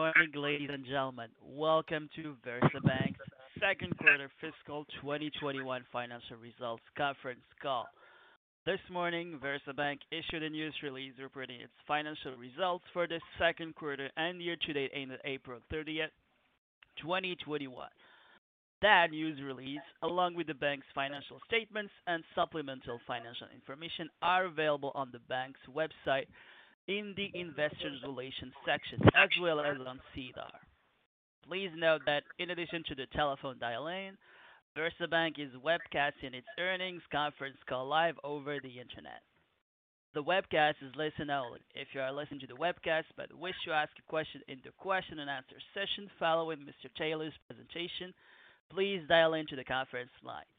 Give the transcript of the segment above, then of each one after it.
Morning, ladies and gentlemen. Welcome to VersaBank's second quarter fiscal 2021 financial results conference call. This morning, VersaBank issued a news release reporting its financial results for the second quarter and year-to-date ended April 30th, 2021. That news release, along with the bank's financial statements and supplemental financial information, are available on the bank's website in the Investor Relations section, as well as on SEDAR. Please note that in addition to the telephone dial-in, VersaBank is webcasting its earnings conference call live over the internet. The webcast is listen-only. If you are listening to the webcast but wish to ask a question in the question and answer session following Mr. Taylor's presentation, please dial into the conference line.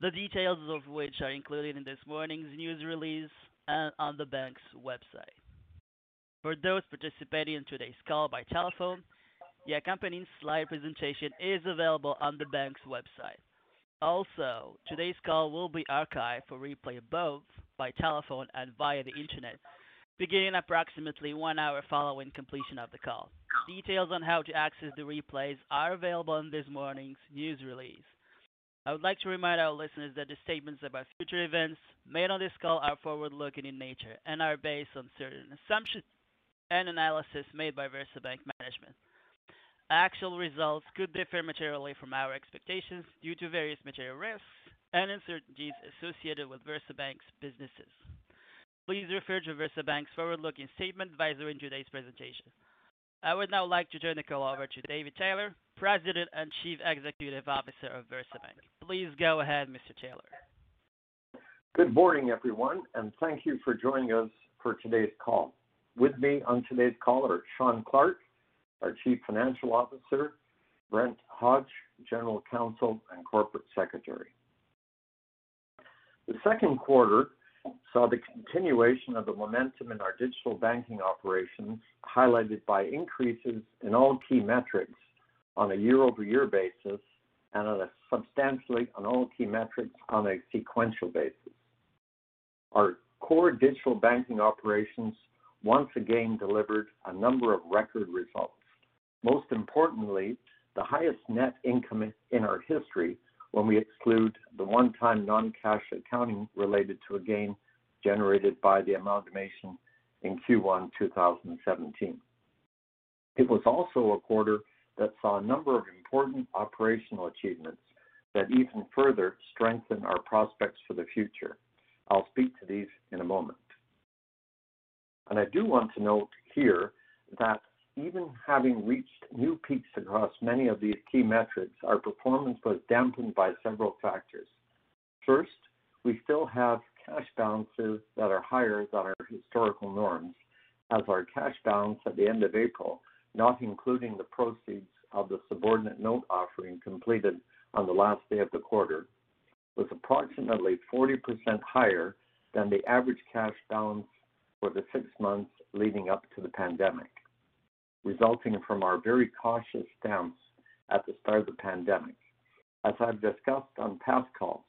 The details of which are included in this morning's news release and on the bank's website. For those participating in today's call by telephone, the accompanying slide presentation is available on the bank's website. Also, today's call will be archived for replay both by telephone and via the internet, beginning approximately one hour following completion of the call. Details on how to access the replays are available in this morning's news release. I would like to remind our listeners that the statements about future events made on this call are forward-looking in nature and are based on certain assumptions and analysis made by VersaBank management. Actual results could differ materially from our expectations due to various material risks and uncertainties associated with VersaBank's businesses. Please refer to VersaBank's forward-looking statement advisory in today's presentation. I would now like to turn the call over to David Taylor, President and Chief Executive Officer of VersaBank. Please go ahead, Mr. Taylor. Good morning, everyone, and thank you for joining us for today's call. With me on today's call are Shawn Clarke, our Chief Financial Officer, Brent Hodge, General Counsel and Corporate Secretary. The second quarter saw the continuation of the momentum in our digital banking operations, highlighted by increases in all key metrics on a year-over-year basis and on a substantially on all key metrics on a sequential basis. Our core digital banking operations once again delivered a number of record results. Most importantly, the highest net income in our history when we exclude the one-time non-cash accounting related to a gain generated by the amalgamation in Q1 2017. It was also a quarter that saw a number of important operational achievements that even further strengthen our prospects for the future. I'll speak to these in a moment. I do want to note here that even having reached new peaks across many of these key metrics, our performance was dampened by several factors. First, we still have cash balances that are higher than our historical norms, as our cash balance at the end of April, not including the proceeds of the subordinate note offering completed on the last day of the quarter, was approximately 40% higher than the average cash balance for the six months leading up to the pandemic, resulting from our very cautious stance at the start of the pandemic, as I've discussed on past calls.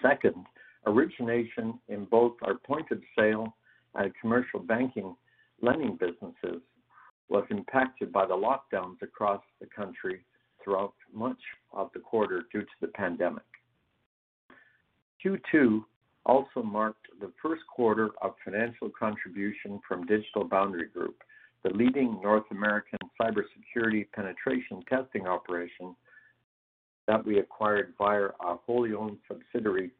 Second, origination in both our point-of-sale and commercial banking lending businesses was impacted by the lockdowns across the country throughout much of the quarter due to the pandemic. Q2 also marked the first quarter of financial contribution from Digital Boundary Group, the leading North American cybersecurity penetration testing operation that we acquired via our wholly owned subsidiary,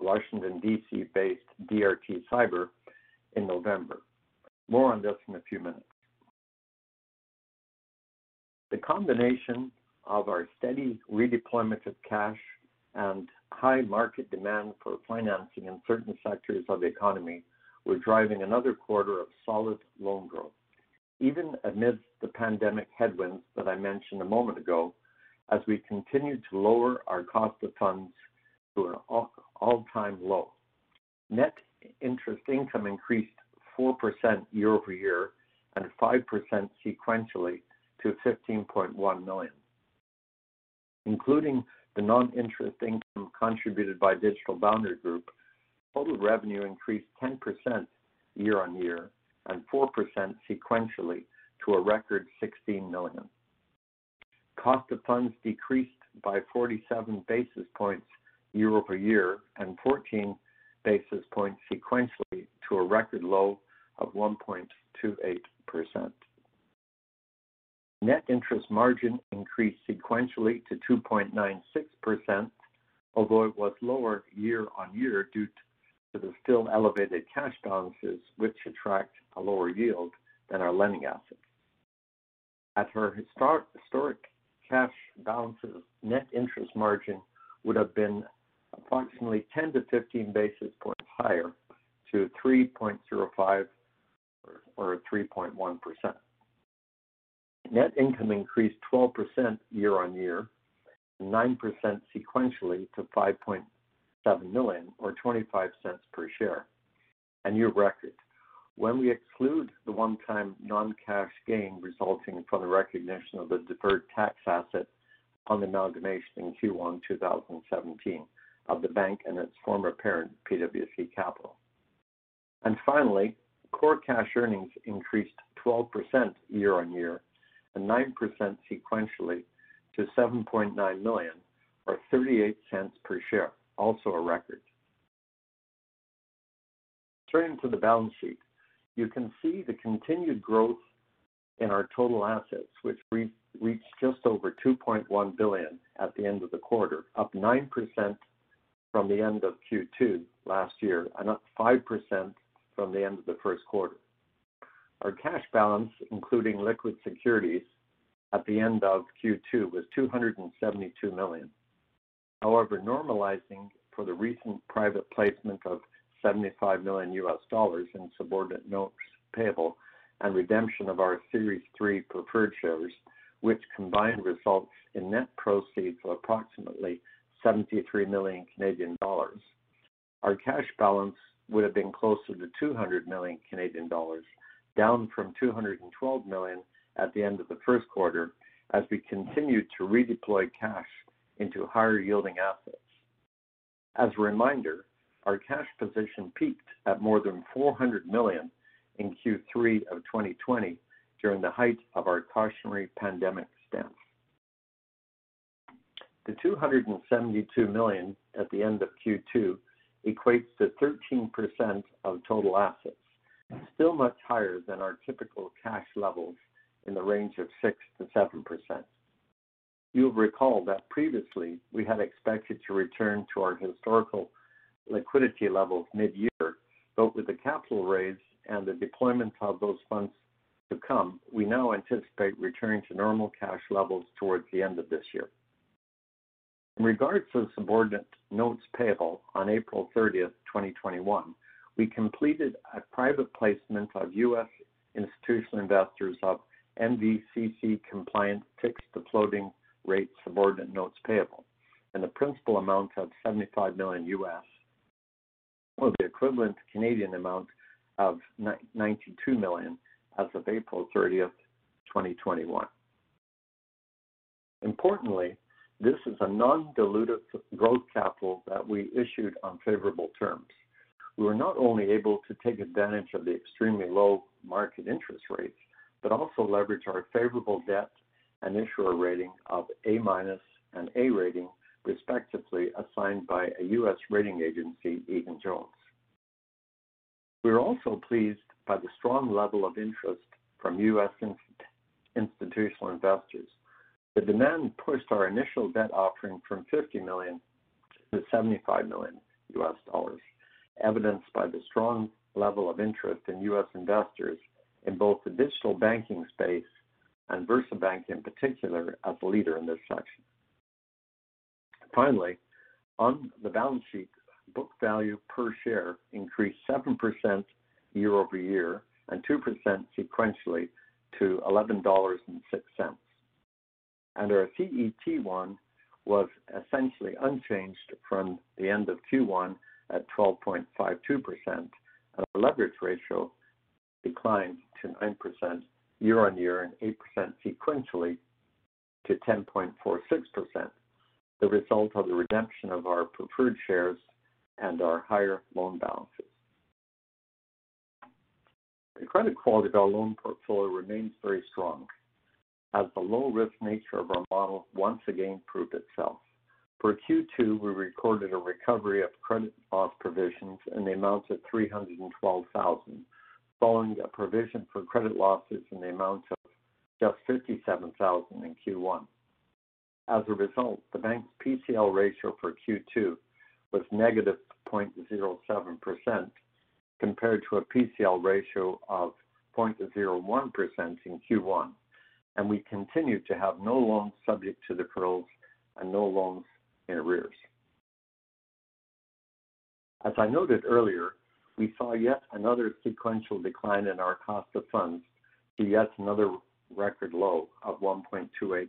Washington, D.C.-based DRT Cyber, in November. More on this in a few minutes. The combination of our steady redeployment of cash and high market demand for financing in certain sectors of the economy were driving another quarter of solid loan growth. even amidst the pandemic headwinds that I mentioned a moment ago, as we continued to lower our cost of funds to an all-time low. Net interest income increased 4% year-over-year and 5% sequentially to 15.1 million. Including the non-interest income contributed by Digital Boundary Group, total revenue increased 10% year-on-year and 4% sequentially to a record 16 million. Cost of funds decreased by 47 basis points year-over-year and 14 basis points sequentially to a record low of 1.28%. Net interest margin increased sequentially to 2.96%, although it was lower year-on-year due to the still elevated cash balances, which attract a lower yield than our lending assets. At our historic cash balances, net interest margin would have been approximately 10 to 15 basis points higher to 3.05% or 3.1%. Net income increased 12% year-on-year, 9% sequentially to 5.7 million or 0.25 per share, a new record. When we exclude the one-time non-cash gain resulting from the recognition of the deferred tax asset on the amalgamation in Q1 2017 of the bank and its former parent, PWC Capital. And Finally, core cash earnings increased 12% year-on-year and 9% sequentially to 7.9 million or $0.38 per share, also a record. Turning to the balance sheet, you can see the continued growth in our total assets, which reached just over 2.1 billion at the end of the quarter, up 9% from the end of Q2 last year and up 5% from the end of the first quarter. Our cash balance, including liquid securities at the end of Q2, was 272 million. However, normalizing for the recent private placement of $75 million in subordinate notes payable and redemption of our Series 3 preferred shares, which combined results in net proceeds of approximately 73 million Canadian dollars, our cash balance would have been closer to 200 million Canadian dollars, down from 212 million at the end of the first quarter as we continued to redeploy cash into higher yielding assets. As a reminder, our cash position peaked at more than 400 million in Q3 of 2020 during the height of our cautionary pandemic stance. The 272 million at the end of Q2 equates to 13% of total assets, still much higher than our typical cash levels in the range of 6%-7%. You'll recall that previously we had expected to return to our historical liquidity levels mid-year, but with the capital raise and the deployment of those funds to come, we now anticipate returning to normal cash levels towards the end of this year. In regards to subordinate notes payable on April 30th, 2021, we completed a private placement of U.S. institutional investors of NVCC compliant fixed to floating rate subordinate notes payable in the principal amount of $75 million, or the equivalent Canadian amount of 92 million as of April 30, 2021. Importantly, this is a non-dilutive growth capital that we issued on favorable terms. We were not only able to take advantage of the extremely low market interest rates, but also leverage our favorable debt and issuer rating of A- and A rating, respectively, assigned by a U.S. rating agency, Egan-Jones. We are also pleased by the strong level of interest from U.S. institutional investors. The demand pushed our initial debt offering from 50 million to $75 million, evidenced by the strong level of interest in U.S. investors in both the digital banking space and VersaBank in particular as a leader in this section. Finally, on the balance sheet, book value per share increased 7% year-over-year and 2% sequentially to $11.06. And Our CET1 was essentially unchanged from the end of Q1 at 12.52%, and our leverage ratio declined to 9% year-on-year and 8% sequentially to 10.46%, the result of the redemption of our preferred shares and our higher loan balances. The credit quality of our loan portfolio remains very strong as the low-risk nature of our model once again proved itself. For Q2, we recorded a recovery of credit loss provisions in the amount of 312,000, following a provision for credit losses in the amount of just 57,000 in Q1. As a result, the bank's PCL ratio for Q2 was -0.07% compared to a PCL ratio of 0.01% in Q1, and we continue to have no loans subject to deferrals and no loans in arrears. As I noted earlier, we saw yet another sequential decline in our cost of funds to yet another record low of 1.28%.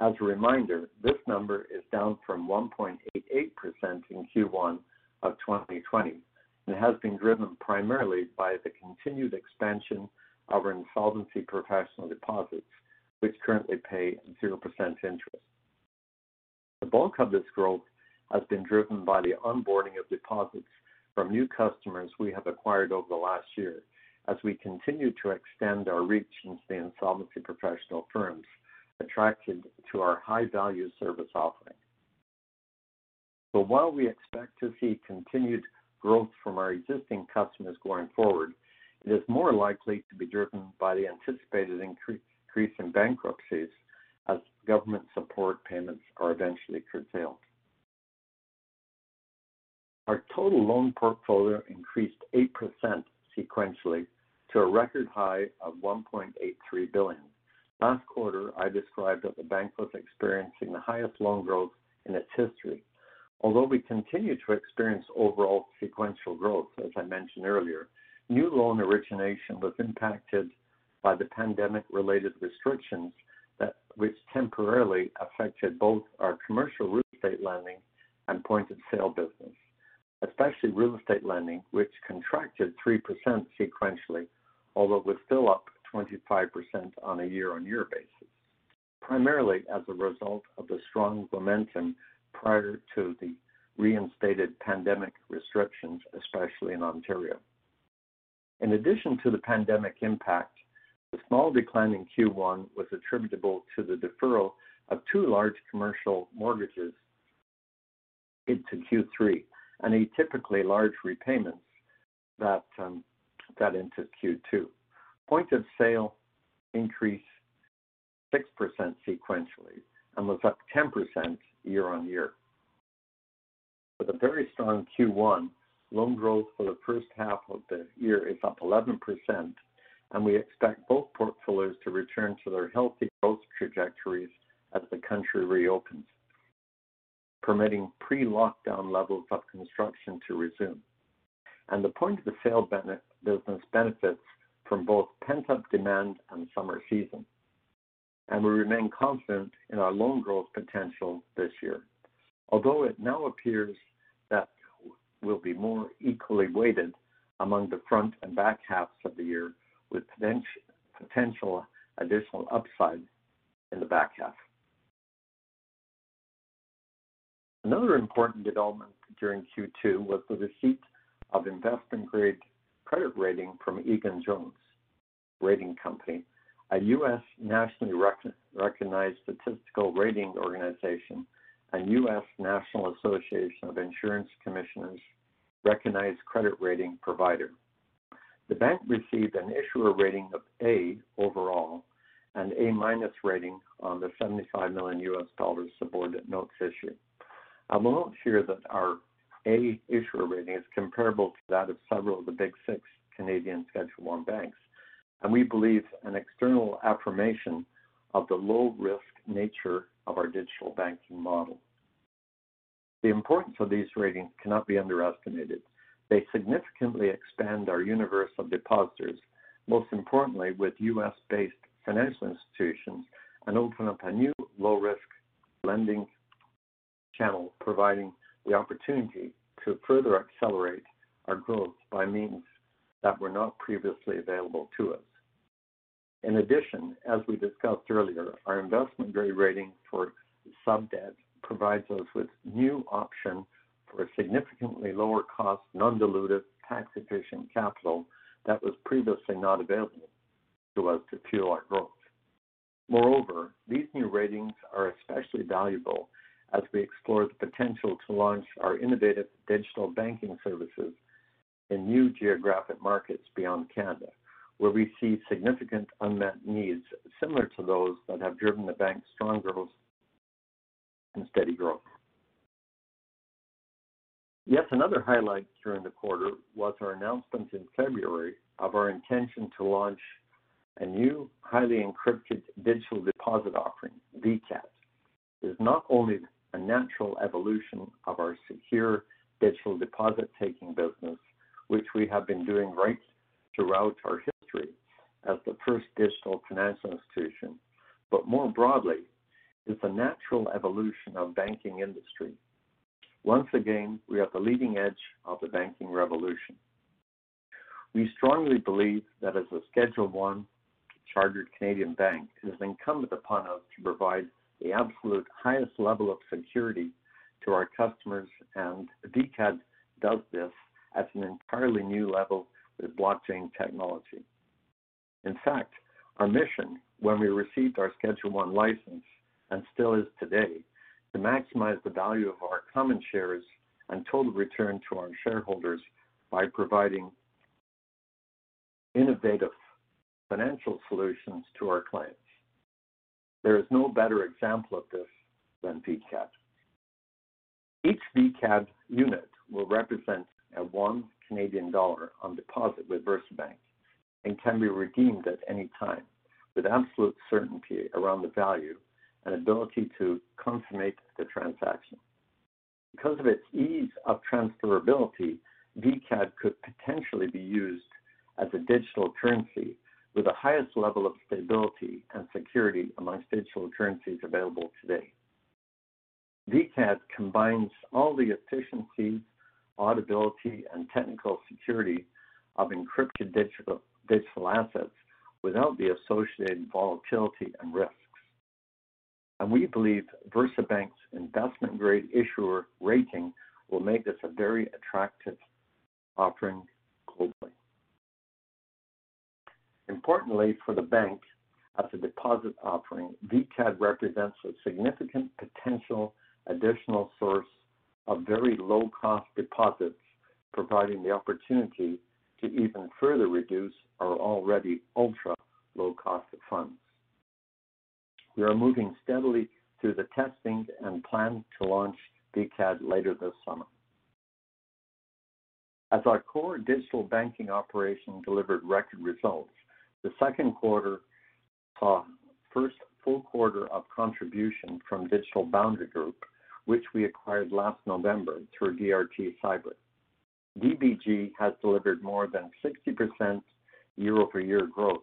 As a reminder, this number is down from 1.88% in Q1 of 2020 and has been driven primarily by the continued expansion of our insolvency professional deposits, which currently pay 0% interest. The bulk of this growth has been driven by the onboarding of deposits from new customers we have acquired over the last year as we continue to extend our reach into the insolvency professional firms attracted to our high-value service offering. So While we expect to see continued growth from our existing customers going forward, it is more likely to be driven by the anticipated increase in bankruptcies government support payments are eventually curtailed. Our total loan portfolio increased 8% sequentially to a record high of 1.83 billion. Last quarter, I described that the bank was experiencing the highest loan growth in its history. Although we continue to experience overall sequential growth, as I mentioned earlier, new loan origination was impacted by the pandemic-related restrictions which temporarily affected both our commercial real estate lending and point-of-sale business, especially real estate lending, which contracted 3% sequentially, although it was still up 25% on a year-on-year basis, primarily as a result of the strong momentum prior to the reinstated pandemic restrictions, especially in Ontario. In addition to the pandemic impact, the small decline in Q1 was attributable to the deferral of two large commercial mortgages into Q3 and atypically large repayments that um, got into Q2. Point-of-sale increased 6% sequentially and was up 10% year-on-year. With a very strong Q1, loan growth for the first half of the year is up 11%, and we expect both portfolios to return to their healthy growth trajectories as the country reopens, permitting pre-lockdown levels of construction to resume. And The point-of-sale business benefits from both pent-up demand and summer season. And we remain confident in our loan growth potential this year. Although it now appears that we'll be more equally weighted among the front and back halves of the year with potential additional upside in the back half. Another important development during Q2 was the receipt of investment-grade credit rating from Egan-Jones Ratings Company, a U.S. nationally recognized statistical rating organization and U.S. National Association of Insurance Commissioners recognized credit rating provider. The bank received an issuer rating of A overall and A- rating on the $75 million subordinate notes issue. I will note here that our A issuer rating is comparable to that of several of the Big Six Canadian Schedule I banks, and we believe an external affirmation of the low-risk nature of our digital banking model. The importance of these ratings cannot be underestimated. They significantly expand our universe of depositors most importantly with U.S.-based financial institutions, and open up a new low-risk lending channel, providing the opportunity to further accelerate our growth by means that were not previously available to us. In addition, as we discussed earlier, our investment-grade rating for sub-debt provides us with new option for a significantly lower cost, non-dilutive, tax-efficient capital that was previously not available to us to fuel our growth. Moreover, these new ratings are especially valuable as we explore the potential to launch our innovative digital banking services in new geographic markets beyond Canada, where we see significant unmet needs similar to those that have driven the bank's strong growth and steady growth. Yet another highlight during the quarter was our announcement in February of our intention to launch a new highly encrypted digital deposit offering, VCAD. It is not only a natural evolution of our secure digital deposit-taking business, which we have been doing right throughout our history as the first digital financial institution, but more broadly, is a natural evolution of banking industry. Once again, we are at the leading edge of the banking revolution. We strongly believe that as a Schedule I chartered Canadian bank, it is incumbent upon us to provide the absolute highest level of security to our customers, and VCAD does this at an entirely new level with blockchain technology. In fact, our mission when we received our Schedule I license, and still is today, to maximize the value of our common shares and total return to our shareholders by providing innovative financial solutions to our clients. There is no better example of this than VCAD. Each VCAD unit will represent a 1 Canadian dollar on deposit with VersaBank and can be redeemed at any time with absolute certainty around the value and ability to consummate the transaction. Because of its ease of transferability, VCAD could potentially be used as a digital currency with the highest level of stability and security amongst digital currencies available today. VCAD combines all the efficiencies, auditability, and technical security of encrypted digital digital assets without the associated volatility and risks. We believe VersaBank's investment-grade issuer rating will make this a very attractive offering globally. Importantly for the bank, as a deposit offering, VCAD represents a significant potential additional source of very low-cost deposits, providing the opportunity to even further reduce our already ultra-low cost of funds. We are moving steadily through the testing and plan to launch VCAD later this summer. As our core digital banking operation delivered record results, the second quarter saw first full quarter of contribution from Digital Boundary Group, which we acquired last November through DRT Cyber. DBG has delivered more than 60% year-over-year growth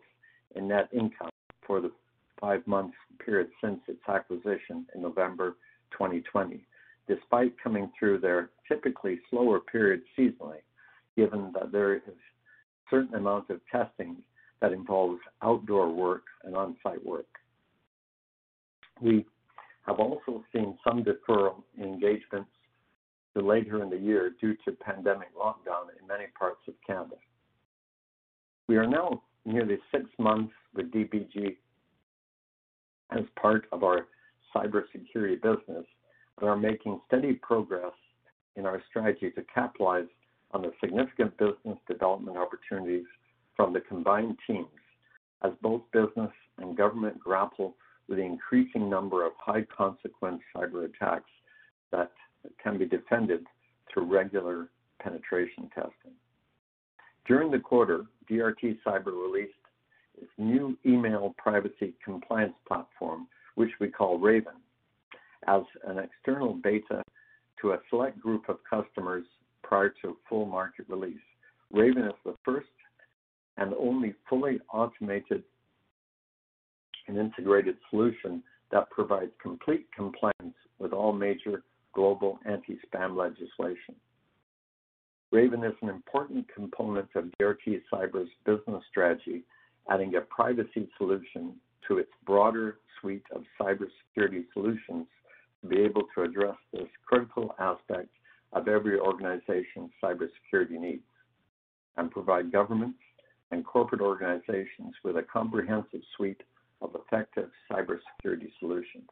in net income for the five-month period since its acquisition in November 2020, despite coming through their typically slower period seasonally, given that there is certain amount of testing that involves outdoor work and on-site work. We have also seen some deferral engagements to later in the year due to pandemic lockdown in many parts of Canada. We are now nearly six months with DBG as part of our cybersecurity business and are making steady progress in our strategy to capitalize on the significant business development opportunities from the combined teams as both business and government grapple with the increasing number of high-consequence cyberattacks that can be defended through regular penetration testing. During the quarter, DRT Cyber released new email privacy compliance platform, which we call Raven, as an external beta to a select group of customers prior to full market release. Raven is the first and only fully automated and integrated solution that provides complete compliance with all major global anti-spam legislation. Raven is an important component of DRT Cyber's business strategy, adding a privacy solution to its broader suite of cybersecurity solutions to be able to address this critical aspect of every organization's cybersecurity needs and provide governments and corporate organizations with a comprehensive suite of effective cybersecurity solutions.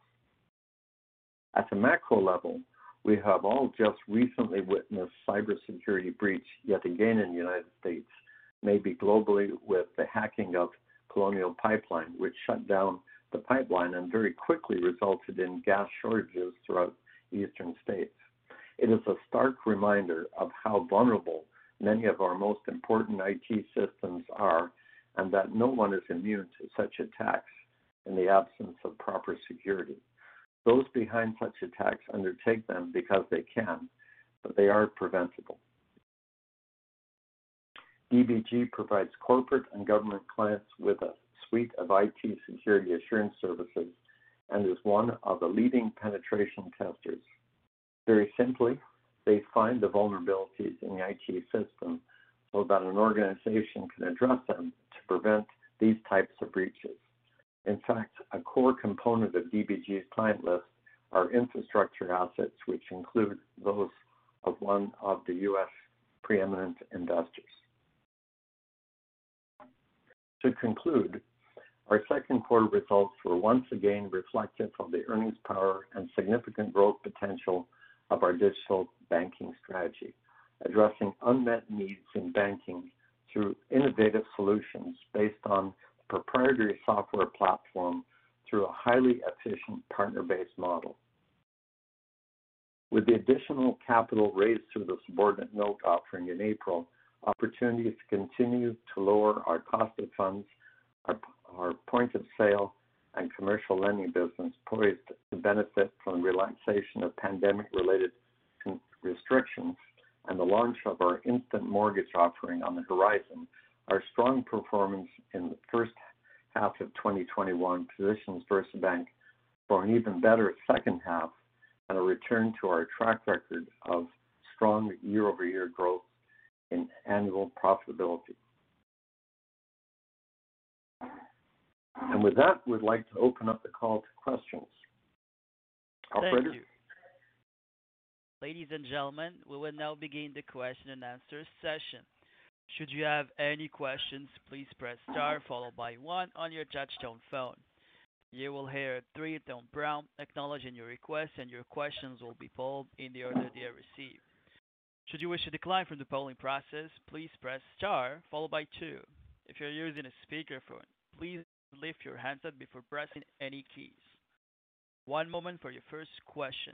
At the macro level, we have all just recently witnessed cybersecurity breach yet again in the United States, maybe globally with the hacking of Colonial Pipeline, which shut down the pipeline and very quickly resulted in gas shortages throughout eastern states. It is a stark reminder of how vulnerable many of our most important IT systems are and that no one is immune to such attacks in the absence of proper security. Those behind such attacks undertake them because they can, but they are preventable. DBG provides corporate and government clients with a suite of IT security assurance services and is one of the leading penetration testers. Very simply, they find the vulnerabilities in the IT system so that an organization can address them to prevent these types of breaches. In fact, a core component of DBG's client list are infrastructure assets, which include those of one of the U.S. preeminent investors. To conclude, our second quarter results were once again reflective of the earnings power and significant growth potential of our digital banking strategy, addressing unmet needs in banking through innovative solutions based on proprietary software platform through a highly efficient partner-based model. With the additional capital raised through the subordinate note offering in April, opportunities to continue to lower our cost of funds, our point of sale and commercial lending business poised to benefit from relaxation of pandemic-related restrictions and the launch of our instant mortgage offering on the horizon, our strong performance in the first half of 2021 positions VersaBank for an even better second half and a return to our track record of strong year-over-year growth in annual profitability. And with that, we'd like to open up the call to questions. Operator? Thank you. Ladies and gentlemen, we will now begin the question and answer session. Should you have any questions, please press star followed by one on your touchtone phone. You will hear a three-tone prompt acknowledging your request, and your questions will be polled in the order they are received. Should you wish to decline from the polling process, please press star followed by two. If you're using a speakerphone, please lift your handset before pressing any keys. One moment for your first question.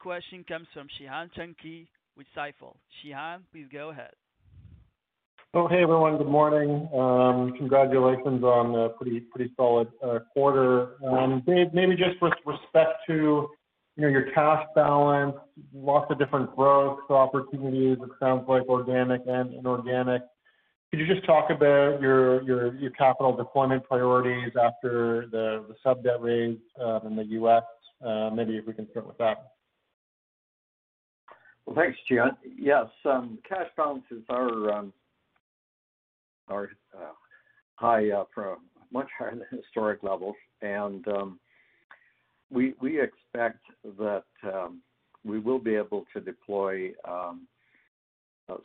Question comes from Cihan Tuncay with Stifel. Cihan, please go ahead. Oh, hey, everyone. Good morning. Um, congratulations on a pretty solid uh, quarter. Um, Dave, maybe just with respect to you know, your cash balance, lots of different growth opportunities, it sounds like organic and inorganic. Could you just talk about your capital deployment priorities after the sub-debt raise um, in the U.S.? Uh, maybe if we can start with that. Thanks, Cihan. Yes, um, cash balances are um, are uh, high for much higher than historic levels. And um, we we expect that um, we will be able to deploy uh,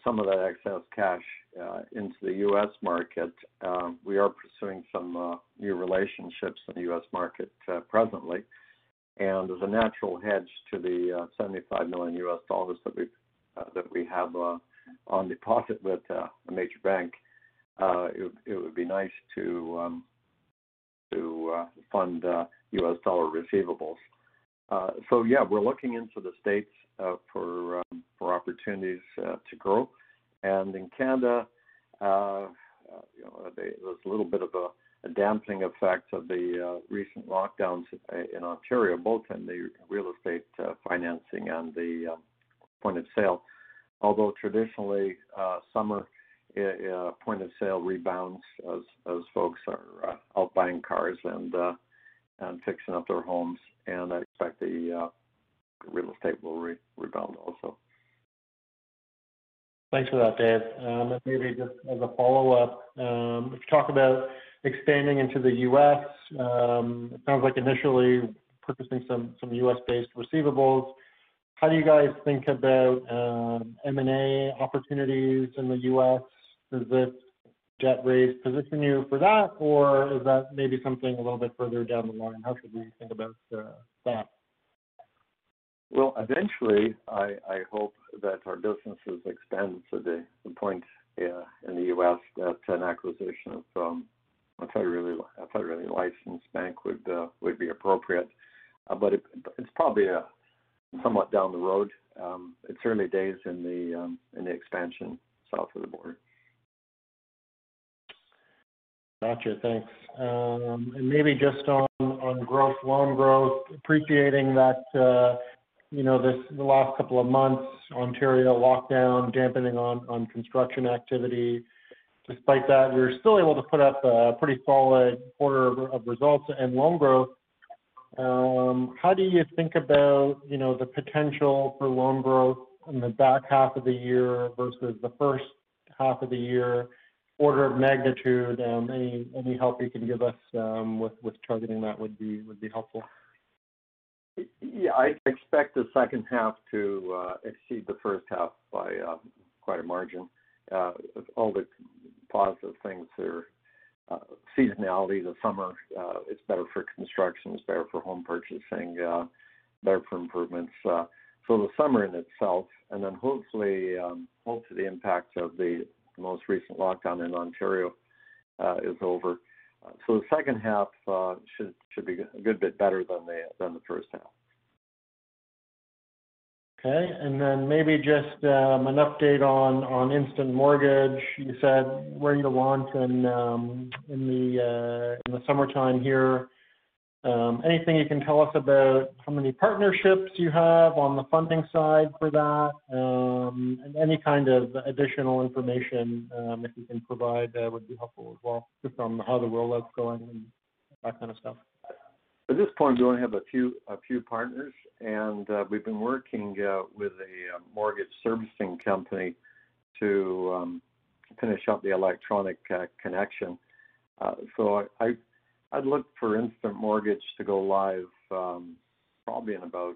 some of that excess cash uh, into the U.S. market. We are pursuing some new relationships in the U.S. market presently. And as a natural hedge to the uh, $75 million uh, that we have uh, on deposit with a major bank, it would be nice to um, to fund U.S. dollar receivables. So yeah, we're looking into the States um, for opportunities to grow. And in Canada, you know, there's a little bit of a dampening effect of the uh, recent lockdowns uh, in Ontario, both in the real estate uh, financing and the um, point of sale. Although traditionally, summer point of sale rebounds as folks are out buying cars and fixing up their homes, and I expect the real estate will rebound also. Thanks for that, Dave. Um, maybe just as a follow-up, um, if you talk about expanding into the U.S., um, it sounds like initially purchasing some U.S.-based receivables. How do you guys think about um, M&A opportunities in the U.S.? Does this debt raise position you for that, or is that maybe something a little bit further down the line? How should we think about uh, that? Well, eventually, I hope that our businesses expand to the point uh, in the U.S. that an acquisition of a really licensed bank would uh, would be appropriate. Uh, but it's probably a somewhat down the road. Um, it's early days in the um, in the expansion south of the border. Gotcha. Thanks. Um, and maybe just on on growth, loan growth, appreciating that, uh, you know, this the last couple of months, Ontario lockdown dampening on on construction activity. Despite that, we're still able to put up a pretty solid quarter of results and loan growth. Um, how do you think about, you know, the potential for loan growth in the back half of the year versus the first half of the year? Order of magnitude, um, any any help you can give us um, with targeting that would be helpful. Yeah. I expect the second half to uh, exceed the first half by uh, quite a margin. Uh, all the positive things are uh, seasonality. The summer uh, it's better for construction, it's better for home purchasing, better for improvements. Uh, so the summer in itself, and then hopefully um, hopefully the impact of the most recent lockdown in Ontario is over. So the second half should should be a good bit better than than the first half. Okay. And then maybe just um, an update on on Instant Mortgage. You said ready to launch um in the uh in the summertime here. Um, anything you can tell us about how many partnerships you have on the funding side for that? Um, and any kind of additional information, if you can provide, uh, would be helpful as well, just on how the rollout's going and that kind of stuff. At this point, we only have a few a few partners, and uh, we've been working uh, with a uh, mortgage servicing company to um, finish up the electronic connection. So I, I would look for Instant Mortgage to go live um, probably in about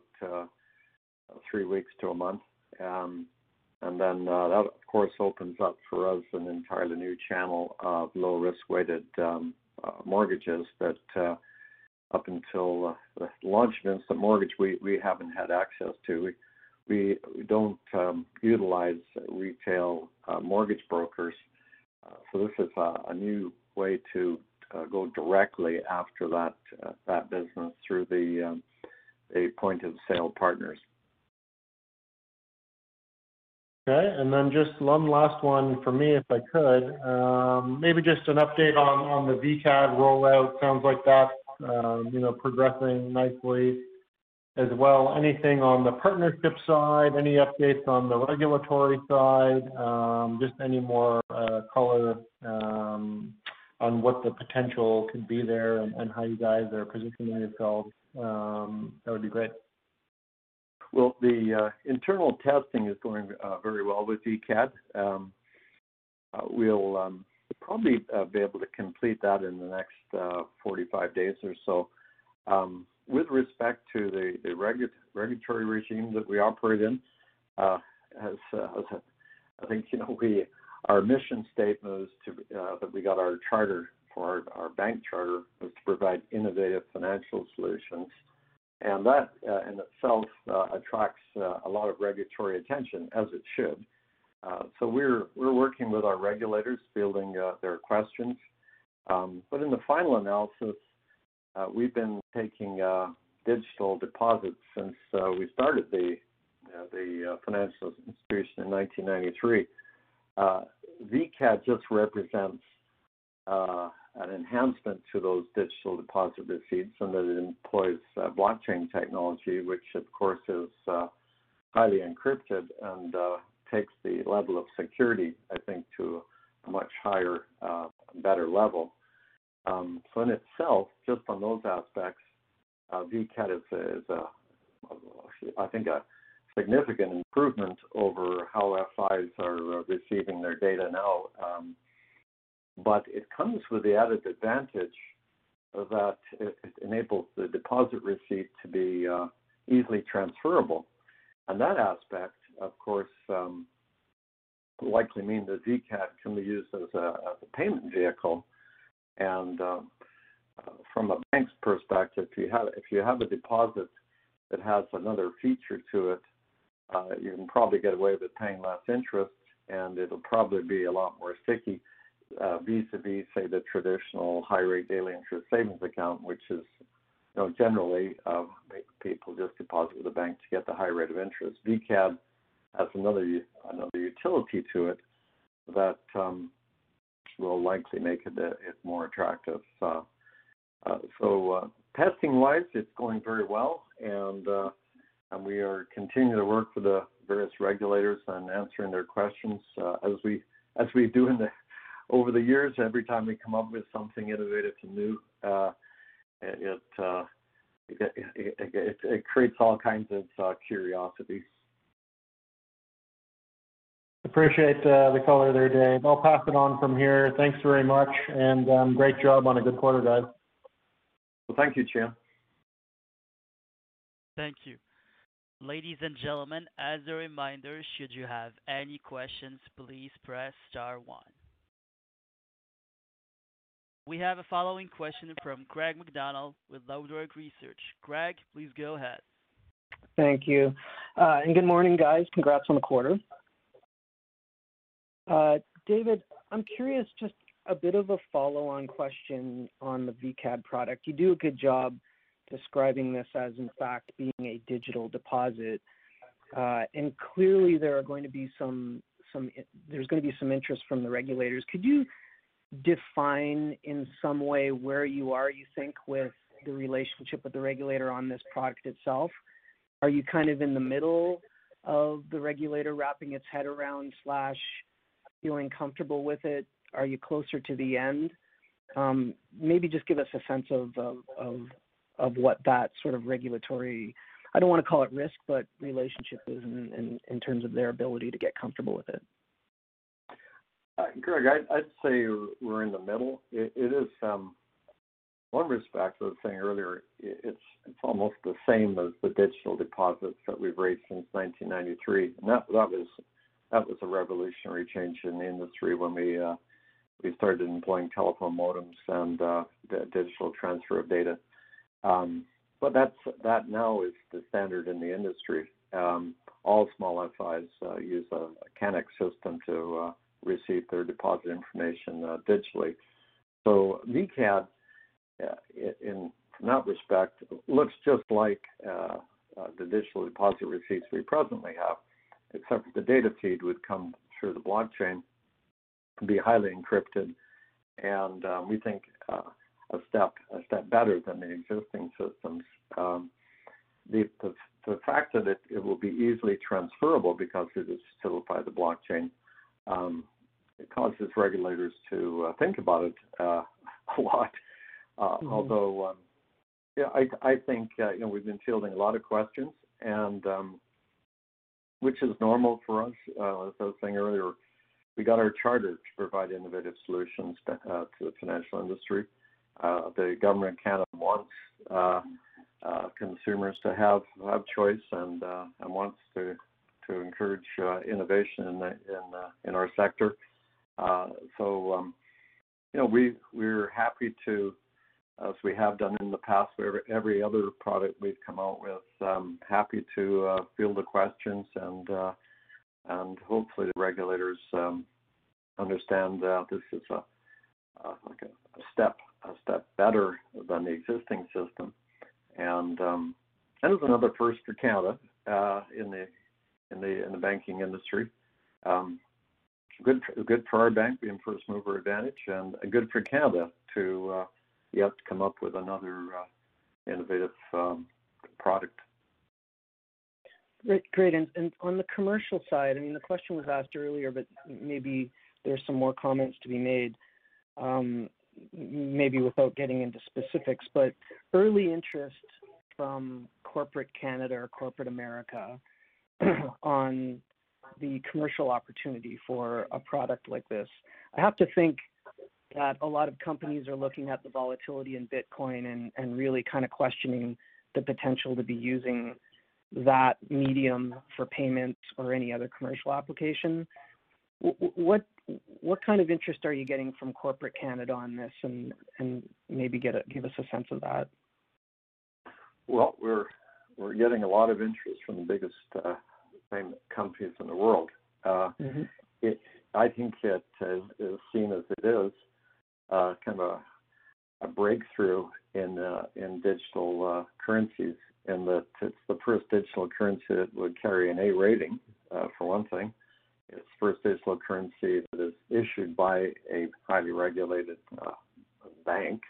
three weeks to a month. Um, and then that of course opens up for us an entirely new channel of low risk-weighted um, mortgages that up until uh, the launch of Instant Mortgage, we we haven't had access to. We we don't um, utilize retail uh, mortgage brokers. Uh, so, this is a new way to go directly after that that business through the um, point-of-sale partners. Okay. And then just one last one for me, if I could. Um, maybe just an update on on the VCAD rollout. Sounds like that's, Um, you know, progressing nicely as well. Anything on the partnership side? Any updates on the regulatory side? Um, just any more uh, color um, on what the potential could be there and how you guys are positioning yourselves, that would be great. Well, the uh, internal testing is going uh, very well with VCAD. We'll probably uh, be able to complete that in the next uh, 45 days or so. Um, with respect to the regulatory regime that we operate in, uh, as I think you know, our mission statement is that we got our charter for our bank charter was to provide innovative financial solutions. And that in itself attracts a lot of regulatory attention, as it should. Uh, so we're we're working with our regulators, fielding uh, their questions. Um, but in the final analysis, uh, we've been taking uh, digital deposits since uh, we started the the financial institution in 1993. VCAD just represents an enhancement to those digital deposit receipts, and that it employs blockchain technology, which of course is highly encrypted and takes the level of security, I think, to a much higher, uh, better level. Um, so in itself, just on those aspects, uh, VCAD is, a, is a, I think, a significant improvement over how FIs are receiving their data now. Um, but it comes with the added advantage that it, it enables the deposit receipt to be uh, easily transferable. And that aspect of course, um, likely mean the VCAD can be used as a, as a payment vehicle. And um, uh, from a bank's perspective, if you have if you have a deposit that has another feature to it, uh, you can probably get away with paying less interest, and it'll probably be a lot more sticky uh, vis-a-vis, say, the traditional high-rate daily interest savings account, which is you know, generally uh, people just deposit with the bank to get the high rate of interest. VCAD has another another utility to it that um, will likely make it, uh, it more attractive. Uh, uh, so uh, testing wise, it's going very well, and uh, and we are continuing to work with the various regulators and answering their questions uh, as we as we do in the over the years. Every time we come up with something innovative and new, it, it, it, it, it creates all kinds of curiosity. Appreciate uh, the color there, Dave. I'll pass it on from here. Thanks very much, and um, great job on a good quarter, guys. Well, thank you, Cham. Thank you. Ladies and gentlemen, as a reminder, should you have any questions, please press star one. We have a following question from Craig McDonald with Loudwork Research. Craig, please go ahead. Thank you. Uh, and good morning, guys. Congrats on the quarter. Uh, David, I'm curious, just a bit of a follow-on question on the VCAD product. You do a good job describing this as, in fact, being a digital deposit. Uh, and clearly there there's going to be some interest from the regulators. Could you define in some way where you are, you think, with the relationship with the regulator on this product itself? Are you kind of in the middle of the regulator wrapping its head around slash feeling comfortable with it? Are you closer to the end? Um, maybe just give us a sense of, what that sort of regulatory, I don't want to call it risk, but relationship is in, terms of their ability to get comfortable with it. Uh, Greg, I'd, say we're in the middle. it, is, um, one respect, I was saying earlier, it's almost the same as the digital deposits that we've raised since 1993, and that that was that was a revolutionary change in the industry when we uh, we started employing telephone modems and uh, digital transfer of data. Um, but that's that now is the standard in the industry. Um, all small FIs uh, use a, a CANNEX system to uh, receive their deposit information uh, digitally. So VCAD, uh, in from that respect, looks just like the digital deposit receipts we presently have except the data feed would come through the blockchain, be highly encrypted, and um, we think uh, a step a step better than the existing systems. Um, the, the, the fact that it, it will be easily transferable because it is still by the blockchain um, it causes regulators to uh, think about it uh, a lot. Uh, mm-hmm. Although, um, yeah, I, I think uh, you know we've been fielding a lot of questions, and um, which is normal for us. Uh, as I was saying earlier, we got our charter to provide innovative solutions to, uh, the financial industry. Uh, the government of Canada wants consumers to have have choice and and wants to to encourage innovation in the, in in our sector. so um, you know we we're happy to as we have done in the past for every other product we've come out with. Um, happy to uh, field the questions and uh, and hopefully the regulators um, understand that this is a, like a, step a step better than the existing system, and um, and it's another first for Canada uh, in the in the in the banking industry. Good good for our bank being first mover advantage, and good for Canada to yet come up with another uh, innovative um, product. Great, great. And, and on the commercial side, I mean, the question was asked earlier, but maybe there's some more comments to be made. Um, maybe without getting into specifics, but early interest from corporate Canada or corporate America on the commercial opportunity for a product like this. I have to think that a lot of companies are looking at the volatility in Bitcoin and, and really kind of questioning the potential to be using that medium for payments or any other commercial application. What what kind of interest are you getting from corporate Canada on this, and and maybe get a, give us a sense of that? Well, we're we're getting a lot of interest from the biggest uh, payment companies in the world. Uh, mm-hmm. It, I think it is, is seen as it is uh, kind of a, a breakthrough in uh, in digital uh, currencies, in that it's the first digital currency that would carry an A rating, uh, for one thing. It's the first digital currency that is issued by a highly regulated uh, bank,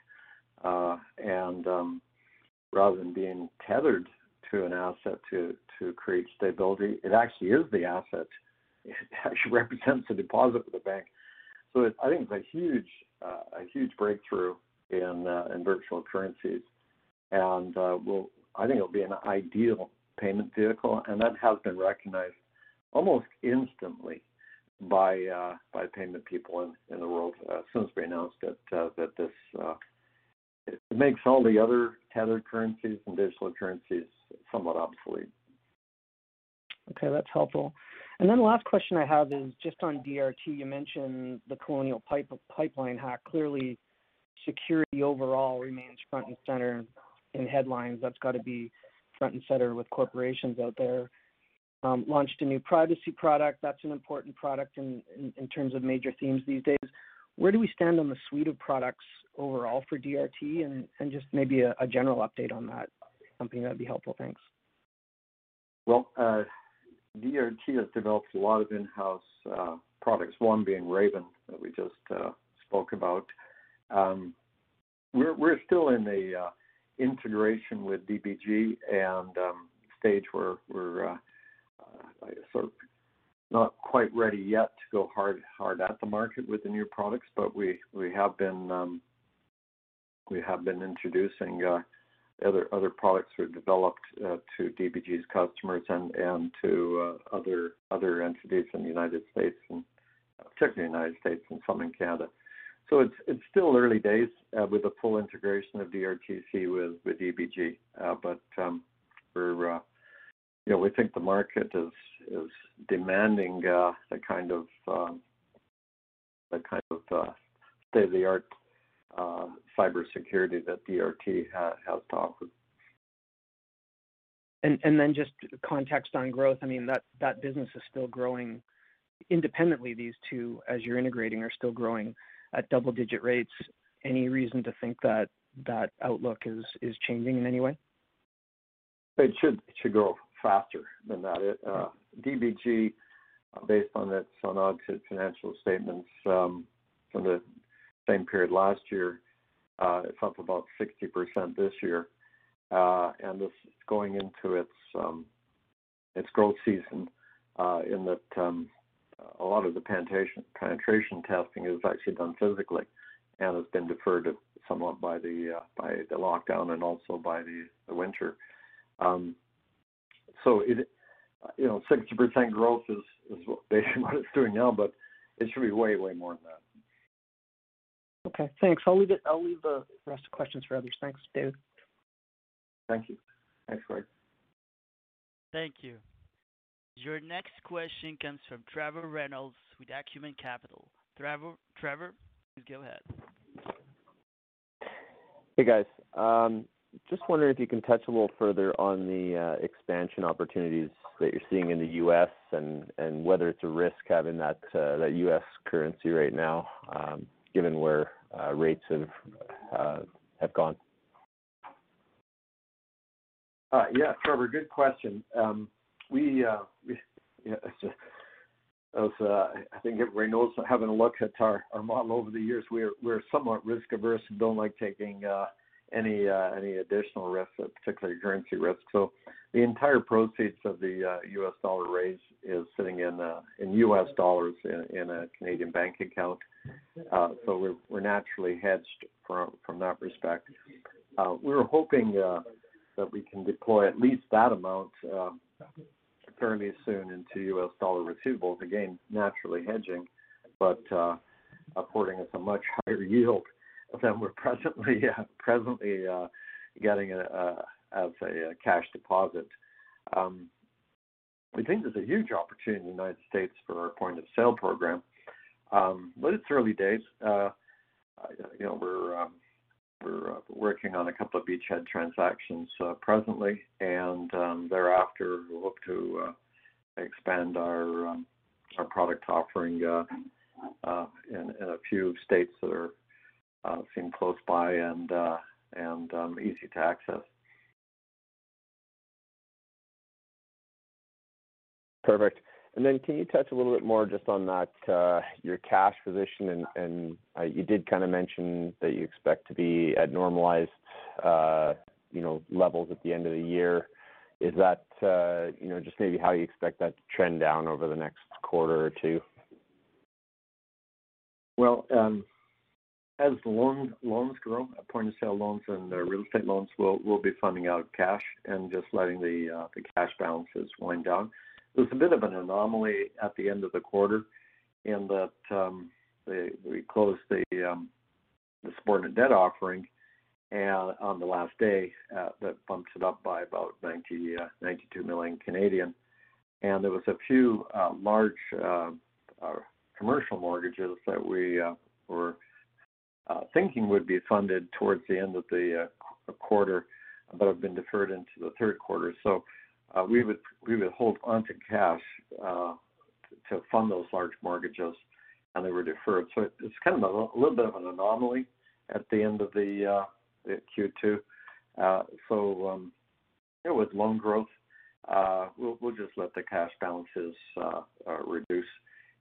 and um, rather than being tethered to an asset to to create stability, it actually is the asset. It actually represents a deposit with the bank. So it, I think it's a huge a huge breakthrough in uh, virtual currencies, and uh, I think it'll be an ideal payment vehicle, and that has been recognized almost instantly by uh, payment people in, the world uh, since we announced it uh, that this uh, it makes all the other tethered currencies and digital currencies somewhat obsolete. Okay, that's helpful. And then the last question I have is just on DRT. You mentioned the Colonial pipe, Pipeline hack. Clearly, security overall remains front and center in headlines. That's got to be front and center with corporations out there. Um, launched a new privacy product. That's an important product in, terms of major themes these days. Where do we stand on the suite of products overall for DRT, and, just maybe a, a general update on that company? That'd be helpful. Thanks. Well, uh, DRT has developed a lot of in-house uh, products. One being Raven that we just uh, spoke about. Um, we're we're still in the uh, integration with DBG and um, stage where we're uh, uh, sort of not quite ready yet to go hard hard at the market with the new products, but we we have been um, we have been introducing uh, other other products we've developed uh, to DBG's customers and and to uh, other other entities in the United States and uh, particularly the United States and some in Canada. So it's it's still early days uh, with the full integration of DRTC with with DBG, uh, but um, we're uh, you know we think the market is is demanding kind of um, the kind of state of the art uh, cybersecurity that DRT ha- has to offer. And and then just context on growth. I mean that that business is still growing independently. These two, as you're integrating, are still growing at double-digit rates. Any reason to think that that outlook is is changing in any way? It should it should grow faster than that. It, uh, DBG, based on its unaudited financial statements um, from the same period last year. Uh, it's up about 60% this year, uh, and this is going into its um, its growth season. Uh, in that um, a lot of the penetration penetration testing is actually done physically, and has been deferred somewhat by the by the lockdown and also by the, the winter. Um, so it, you know, 60% growth is is basically what it's doing now, but it should be way way more than that. Okay, thanks. I'll leave it. I'll leave the rest of questions for others. Thanks, David. Thank you. Thanks, Greg. Thank you. Your next question comes from Trevor Reynolds with Acumen Capital. Trevor, Trevor, please go ahead. Hey guys. Um, just wondering if you can touch a little further on the uh, expansion opportunities that you're seeing in the U.S. and whether it's a risk having that uh, U.S. currency right now, um, given where uh, rates have uh, gone. Uh, yeah, Trevor, good question. Um, we, yeah, as I think everybody knows, having a look at our model over the years, we're somewhat risk averse and don't like taking Uh, any additional risk, uh, particularly currency risk. So the entire proceeds of the uh, U.S. dollar raise is sitting in U.S. dollars in a Canadian bank account. Uh, so we're naturally hedged from that respect. We're hoping that we can deploy at least that amount fairly soon into U.S. dollar receivables, again, naturally hedging, but affording us a much higher yield than we're presently uh, presently uh, getting as a cash deposit. Um, we think there's a huge opportunity in the United States for our point-of-sale program, um, but it's early days. Uh, you know, we're um, we're working on a couple of beachhead transactions presently, and thereafter, we'll hope to expand our our product offering in a few states that seem close by and uh, and um, easy to access. Perfect. And then can you touch a little bit more just on that, uh, your cash position and and uh, you did kind of mention that you expect to be at normalized, uh, you know, levels at the end of the year. Is that, you know, just maybe how you expect that to trend down over the next quarter or two? Well, as the loans grow, point-of-sale loans and the real estate loans, we'll we'll be funding out cash and just letting the uh, the cash balances wind down. There's a bit of an anomaly at the end of the quarter in that um, we closed the um, the subordinate debt offering and on the last day uh, that bumped it up by about 92 million. Canadian. And There was a few large commercial mortgages that we were Uh, thinking would be funded towards the end of the uh, quarter but have been deferred into the third quarter. So uh, we would hold onto cash to fund those large mortgages, and they were deferred. So it's kind of a little bit of an anomaly at the end of the Q2. So um, With loan growth, we'll just let the cash balances reduce.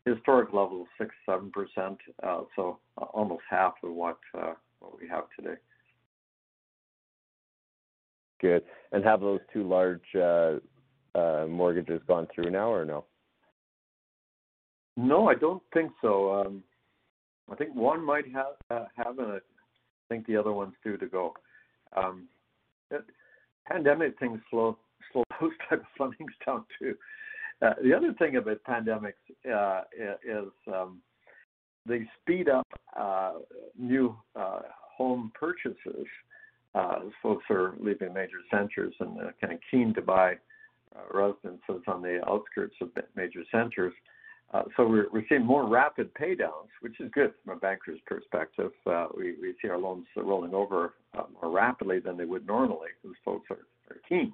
Historic level is 6%-7%, uh, so uh, almost half of uh, what we have today. Good. And have those two large mortgages gone through now or no? No, I don't think so. Um, I think one might have, and I think the other one's due to go. Um, pandemic things slow slow those type of fundings down too. Uh, the other thing about pandemics uh, is um, they speed up uh, new home purchases as folks are leaving major centers and kind of keen to buy residences on the outskirts of major centers. So we're seeing more rapid pay downs, which is good from a banker's perspective. We see our loans rolling over more rapidly than they would normally because folks are keen.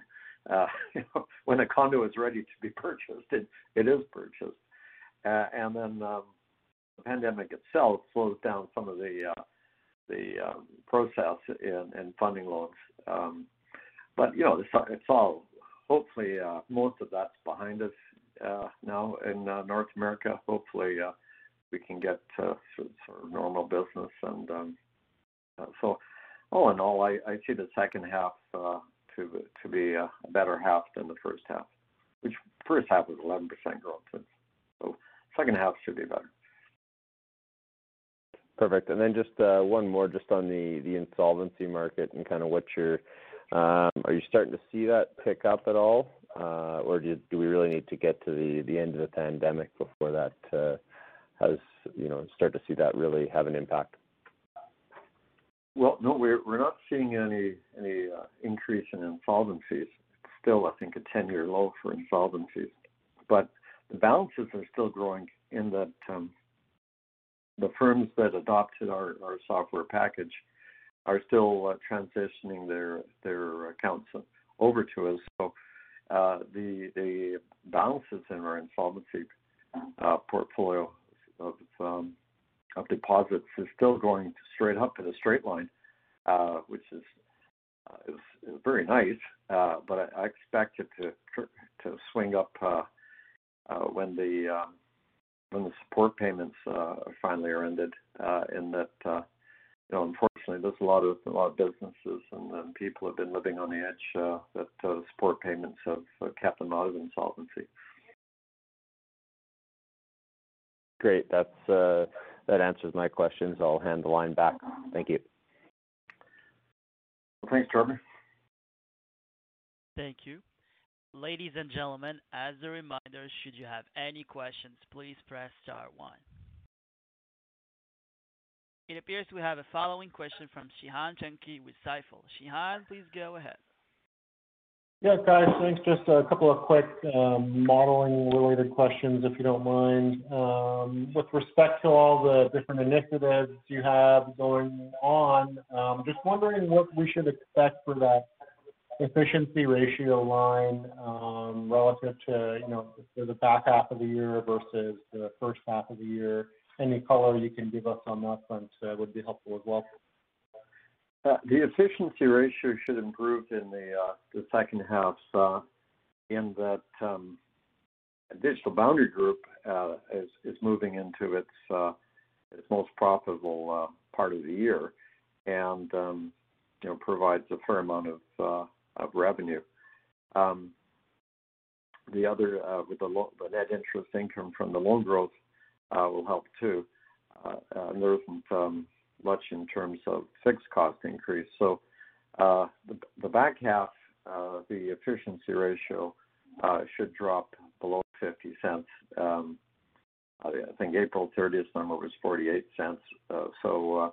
Uh, you know, when a condo is ready to be purchased, it, it is purchased. Uh, and then um, the pandemic itself slows down some of the uh, the um, process in in funding loans. Um, but, you know, it's all hopefully uh, most of that's behind us now in North America. Hopefully, we can get to sort of normal business. And um so all in all, I see the second half to be a better half than the first half, which first half was 11% growth. So Second half should be better. Perfect. And then just uh, one more just on the insolvency market and kind of what you're. Um, are you starting to see that pick up at all? Uh, or do we really need to get to the end of the pandemic before that uh, has, you know, start to see that really have an impact? Well, no, we're we're not seeing any any increase in insolvencies. It's still, I think, a 10-year low for insolvencies. But the balances are still growing in that the firms that adopted our our software package are still uh, transitioning their their accounts over to us. So uh, the the balances in our insolvency uh, portfolio um, of deposits is still going straight up in a straight line, uh, which is uh, very nice. Uh, but I, I expect it to to swing up uh, uh, when the um, when the support payments uh, finally are ended. Uh, in that, uh, you know, unfortunately, there's a lot of a lot of businesses and, and people have been living on the edge uh, that uh, support payments have uh, kept them out of insolvency. Great. That's uh, that answers my questions. I'll hand the line back. Thank you. Thanks, Trevor. Thank you. Ladies and gentlemen, as a reminder, should you have any questions, please press star one. It appears we have a following question from Shihan Tunkey with Stifel. Shihan, please go ahead. Yeah, guys, thanks. Just a couple of quick um, modeling related questions, if you don't mind. Um, with respect to all the different initiatives you have going on, um, just wondering what we should expect for that efficiency ratio line relative to, you know, the back half of the year versus the first half of the year? Any color you can give us on that front uh, would be helpful as well. Uh, the efficiency ratio should improve in the uh, second half, in that um, Digital Boundary Group is moving into its most profitable part of the year, and um, you know provides a fair amount of revenue. Um, the other, uh, with the net interest income from the loan growth, uh, will help too. There isn't much in terms of fixed cost increase. So, the back half, the efficiency ratio should drop below 0.50. Um, I think April 30th number was 48 cents. So,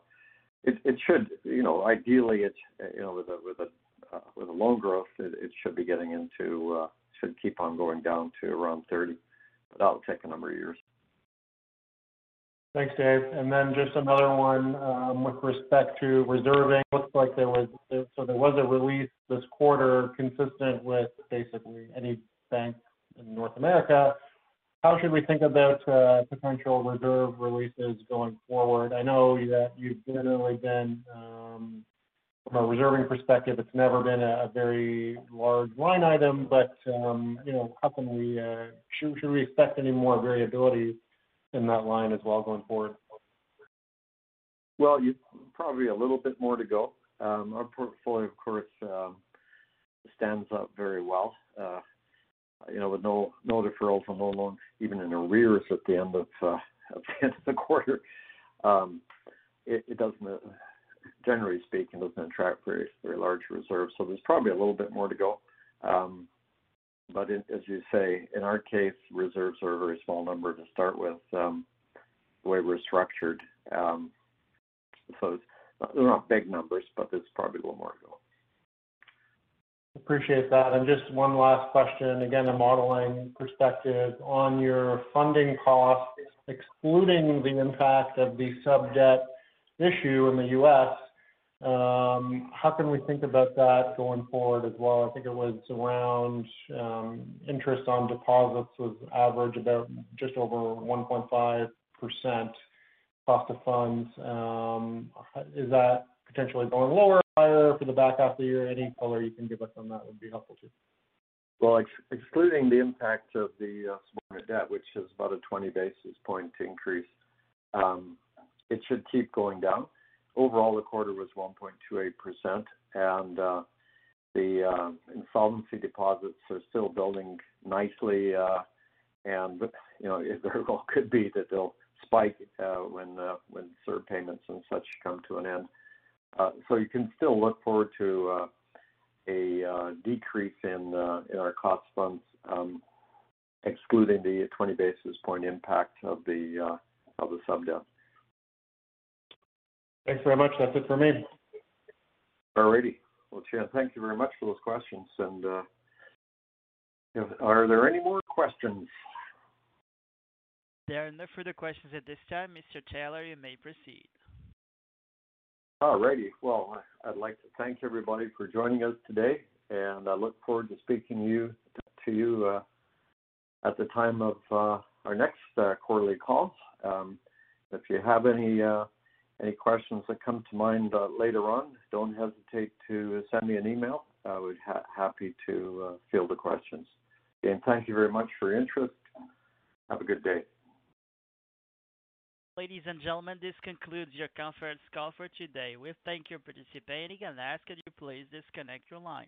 it should, you know, ideally, it's, you know, with a uh, with the loan growth, it should be getting into, uh, should keep on going down to around 30, but that'll take a number of years. Thanks, Dave. And then just another one, um, with respect to reserving. Looks like there was so there was a release this quarter consistent with basically any bank in North America. How should we think about uh, potential reserve releases going forward? I know that you've generally been um, from a reserving perspective, it's never been a very large line item, but um, you know, how can we uh, should we expect any more variability in that line as well going forward? Well, you probably a little bit more to go. Um, our portfolio, of course, um, stands up very well. Uh, you know, with no deferrals and no loans, even in arrears at the end of uh, the quarter, it doesn't generally speaking, doesn't attract very very large reserves. So there's probably a little bit more to go. But as you say, in our case, reserves are a very small number to start with. Um, the way we're structured, um, so they're not big numbers, but there's probably a little more to go. Appreciate that. And just one last question, again, a modeling perspective on your funding costs, excluding the impact of the sub debt issue in the U.S. Um, how can we think about that going forward as well? I think it was around um, interest on deposits was average about just over 1.5% cost of funds. Um, is that potentially going lower, higher for the back half of the year? Any color you can give us on that would be helpful too. Well, excluding the impact of the uh, subordinate debt, which is about a 20 basis point increase, it should keep going down. Overall, the quarter was 1.28%, and uh, the uh, insolvency deposits are still building nicely. Uh, and you know, it very well could be that they'll spike when when CERB payments and such come to an end. So you can still look forward to a decrease in our cost funds, um, excluding the 20 basis point impact of the of the sub-debt. Thanks very much. That's it for me. All righty. Well, Chad, thank you very much for those questions. And uh, are there any more questions? There are no further questions at this time. Mr. Taylor, you may proceed. All righty. Well, I'd like to thank everybody for joining us today, and I look forward to speaking you, to you uh, at the time of uh, our next uh, quarterly call. Um, if you have any uh, any questions that come to mind uh, later on, don't hesitate to send me an email. I would ha- happy to uh, field the questions. Again, thank you very much for your interest. Have a good day. Ladies and gentlemen, this concludes your conference call for today. We thank you for participating and ask that you please disconnect your line.